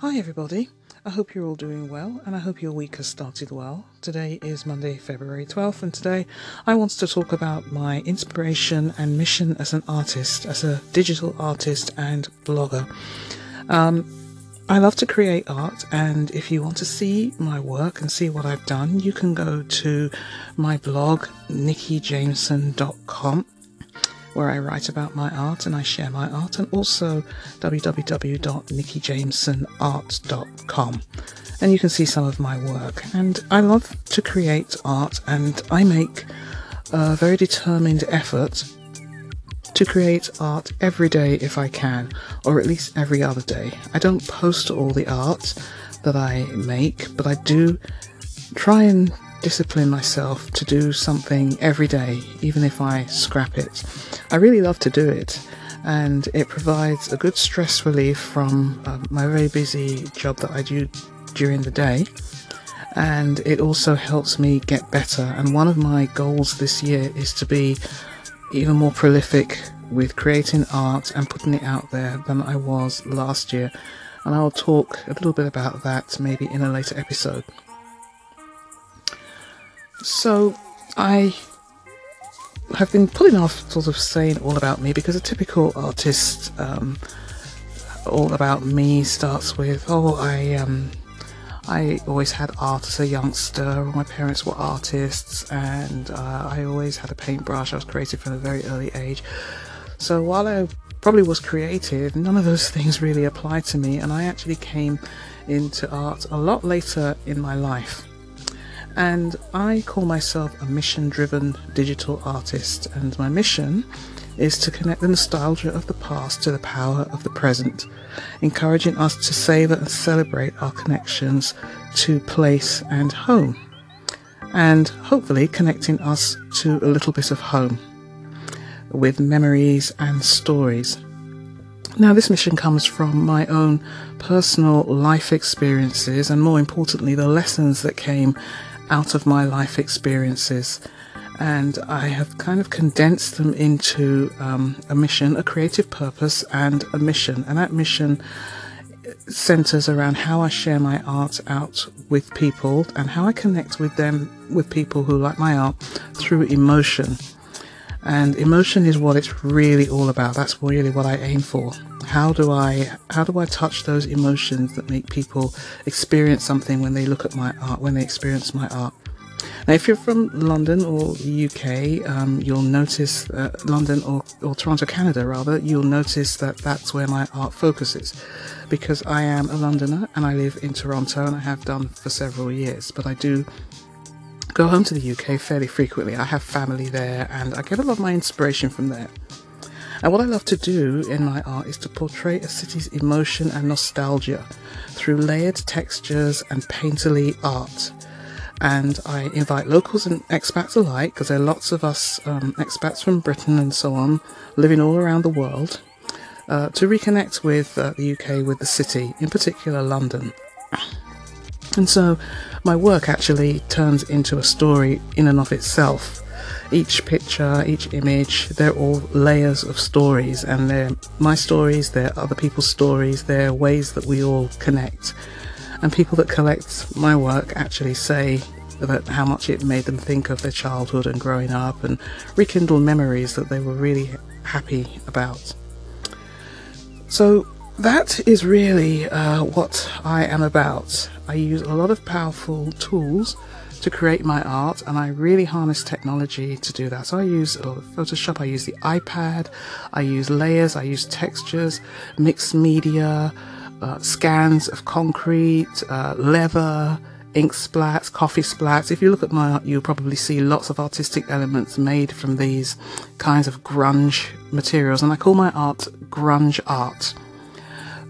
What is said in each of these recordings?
Hi, everybody. I hope you're all doing well and I hope your week has started well. Today is Monday, February 12th, and today I want to talk about my inspiration and mission as an artist, as a digital artist and blogger. Um, I love to create art, and if you want to see my work and see what I've done, you can go to my blog, nikkijameson.com where I write about my art and I share my art, and also www.nikkijamesonart.com. And you can see some of my work. And I love to create art, and I make a very determined effort to create art every day if I can, or at least every other day. I don't post all the art that I make, but I do try and discipline myself to do something every day, even if I scrap it. I really love to do it, and it provides a good stress relief from uh, my very busy job that I do during the day. And it also helps me get better. And one of my goals this year is to be even more prolific with creating art and putting it out there than I was last year. And I'll talk a little bit about that maybe in a later episode. So, I have been putting off sort of saying all about me because a typical artist, um, all about me starts with, oh, I, um, I always had art as a youngster. My parents were artists, and uh, I always had a paintbrush. I was creative from a very early age. So while I probably was creative, none of those things really applied to me, and I actually came into art a lot later in my life and I call myself a mission driven digital artist, and my mission is to connect the nostalgia of the past to the power of the present, encouraging us to savour and celebrate our connections to place and home, and hopefully connecting us to a little bit of home with memories and stories. Now, this mission comes from my own personal life experiences, and more importantly, the lessons that came out of my life experiences. And I have kind of condensed them into um, a mission, a creative purpose, and a mission. And that mission centers around how I share my art out with people and how I connect with them, with people who like my art through emotion. And emotion is what it's really all about. That's really what I aim for. How do I how do I touch those emotions that make people experience something when they look at my art, when they experience my art? Now, if you're from London or UK, um, you'll notice uh, London or, or Toronto, Canada, rather, you'll notice that that's where my art focuses because I am a Londoner and I live in Toronto and I have done for several years. But I do go home to the UK fairly frequently. I have family there and I get a lot of my inspiration from there. And what I love to do in my art is to portray a city's emotion and nostalgia through layered textures and painterly art. And I invite locals and expats alike, because there are lots of us um, expats from Britain and so on living all around the world, uh, to reconnect with uh, the UK, with the city, in particular London. And so my work actually turns into a story in and of itself. Each picture, each image, they're all layers of stories, and they're my stories, they're other people's stories, they're ways that we all connect. And people that collect my work actually say that how much it made them think of their childhood and growing up and rekindle memories that they were really happy about. So that is really uh, what I am about. I use a lot of powerful tools to create my art, and I really harness technology to do that. So I use Photoshop, I use the iPad, I use layers, I use textures, mixed media, uh, scans of concrete, uh, leather, ink splats, coffee splats. If you look at my art, you'll probably see lots of artistic elements made from these kinds of grunge materials, and I call my art grunge art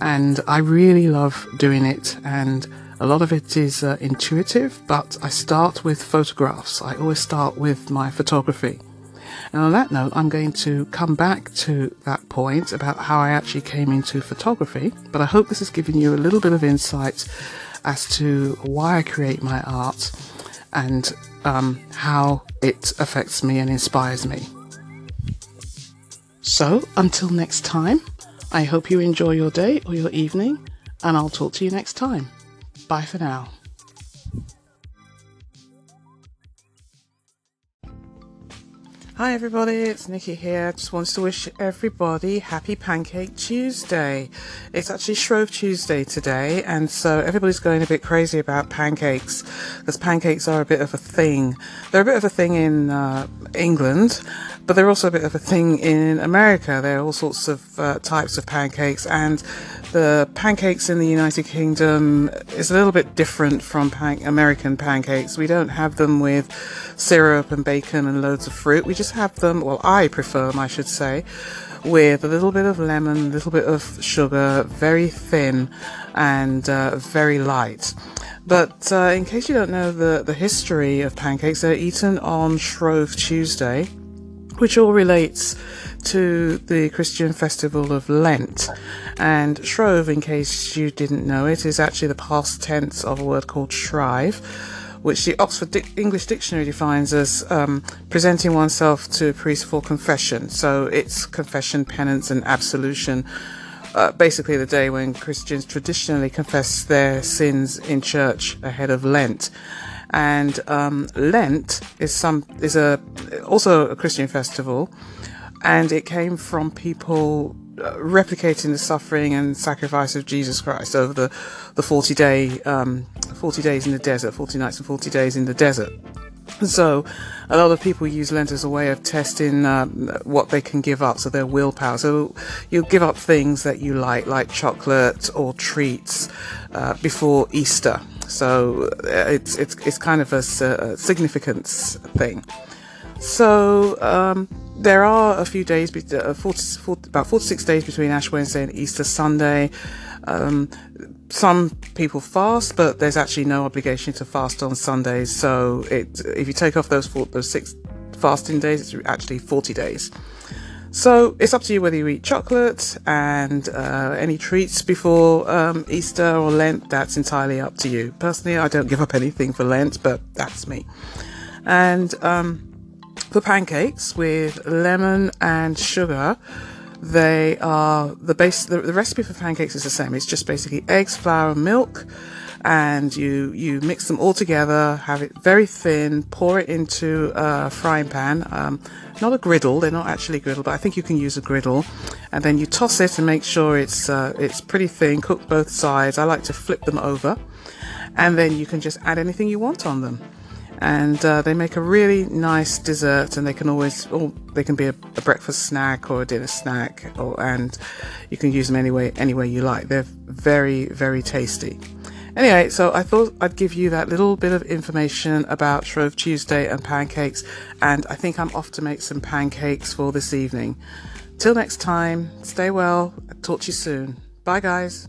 and I really love doing it. And a lot of it is uh, intuitive, but I start with photographs. I always start with my photography. And on that note, I'm going to come back to that point about how I actually came into photography. But I hope this has given you a little bit of insight as to why I create my art and um, how it affects me and inspires me. So, until next time, I hope you enjoy your day or your evening, and I'll talk to you next time. Bye for now. Hi everybody, it's Nikki here. Just wanted to wish everybody happy Pancake Tuesday. It's actually Shrove Tuesday today, and so everybody's going a bit crazy about pancakes because pancakes are a bit of a thing. They're a bit of a thing in uh, England, but they're also a bit of a thing in America. There are all sorts of uh, types of pancakes, and the pancakes in the United Kingdom is a little bit different from pan- American pancakes. We don't have them with syrup and bacon and loads of fruit. We just have them, well, I prefer them, I should say, with a little bit of lemon, a little bit of sugar, very thin and uh, very light. But uh, in case you don't know the, the history of pancakes, they're eaten on Shrove Tuesday, which all relates to the Christian festival of Lent. And Shrove, in case you didn't know it, is actually the past tense of a word called shrive, which the Oxford English Dictionary defines as um, presenting oneself to a priest for confession. So it's confession, penance, and absolution. Uh, basically, the day when Christians traditionally confess their sins in church ahead of Lent and um, Lent is some is a also a Christian festival, and it came from people uh, replicating the suffering and sacrifice of Jesus Christ over the the forty day um, forty days in the desert, forty nights and forty days in the desert. So, a lot of people use Lent as a way of testing uh, what they can give up, so their willpower. So, you give up things that you like, like chocolate or treats, uh, before Easter. So, uh, it's it's it's kind of a, a significance thing. So, um, there are a few days, uh, 40, 40, about 46 days between Ash Wednesday and Easter Sunday. Um, some people fast, but there's actually no obligation to fast on Sundays. So it, if you take off those four, those six fasting days, it's actually 40 days. So it's up to you whether you eat chocolate and uh, any treats before um, Easter or Lent. That's entirely up to you. Personally, I don't give up anything for Lent, but that's me. And um, for pancakes with lemon and sugar, they are the base. The, the, recipe for pancakes is the same. It's just basically eggs, flour, and milk, and you you mix them all together. Have it very thin. Pour it into a frying pan. Um, not a griddle. They're not actually griddle, but I think you can use a griddle. And then you toss it and make sure it's uh, it's pretty thin. Cook both sides. I like to flip them over, and then you can just add anything you want on them and uh, they make a really nice dessert and they can always or they can be a, a breakfast snack or a dinner snack or and you can use them any way any way you like. They're very very tasty. Anyway so i thought i'd give you that little bit of information about shrove tuesday and pancakes. And i think i'm off to make some pancakes for this evening. Till next time stay well. Talk to you soon. Bye guys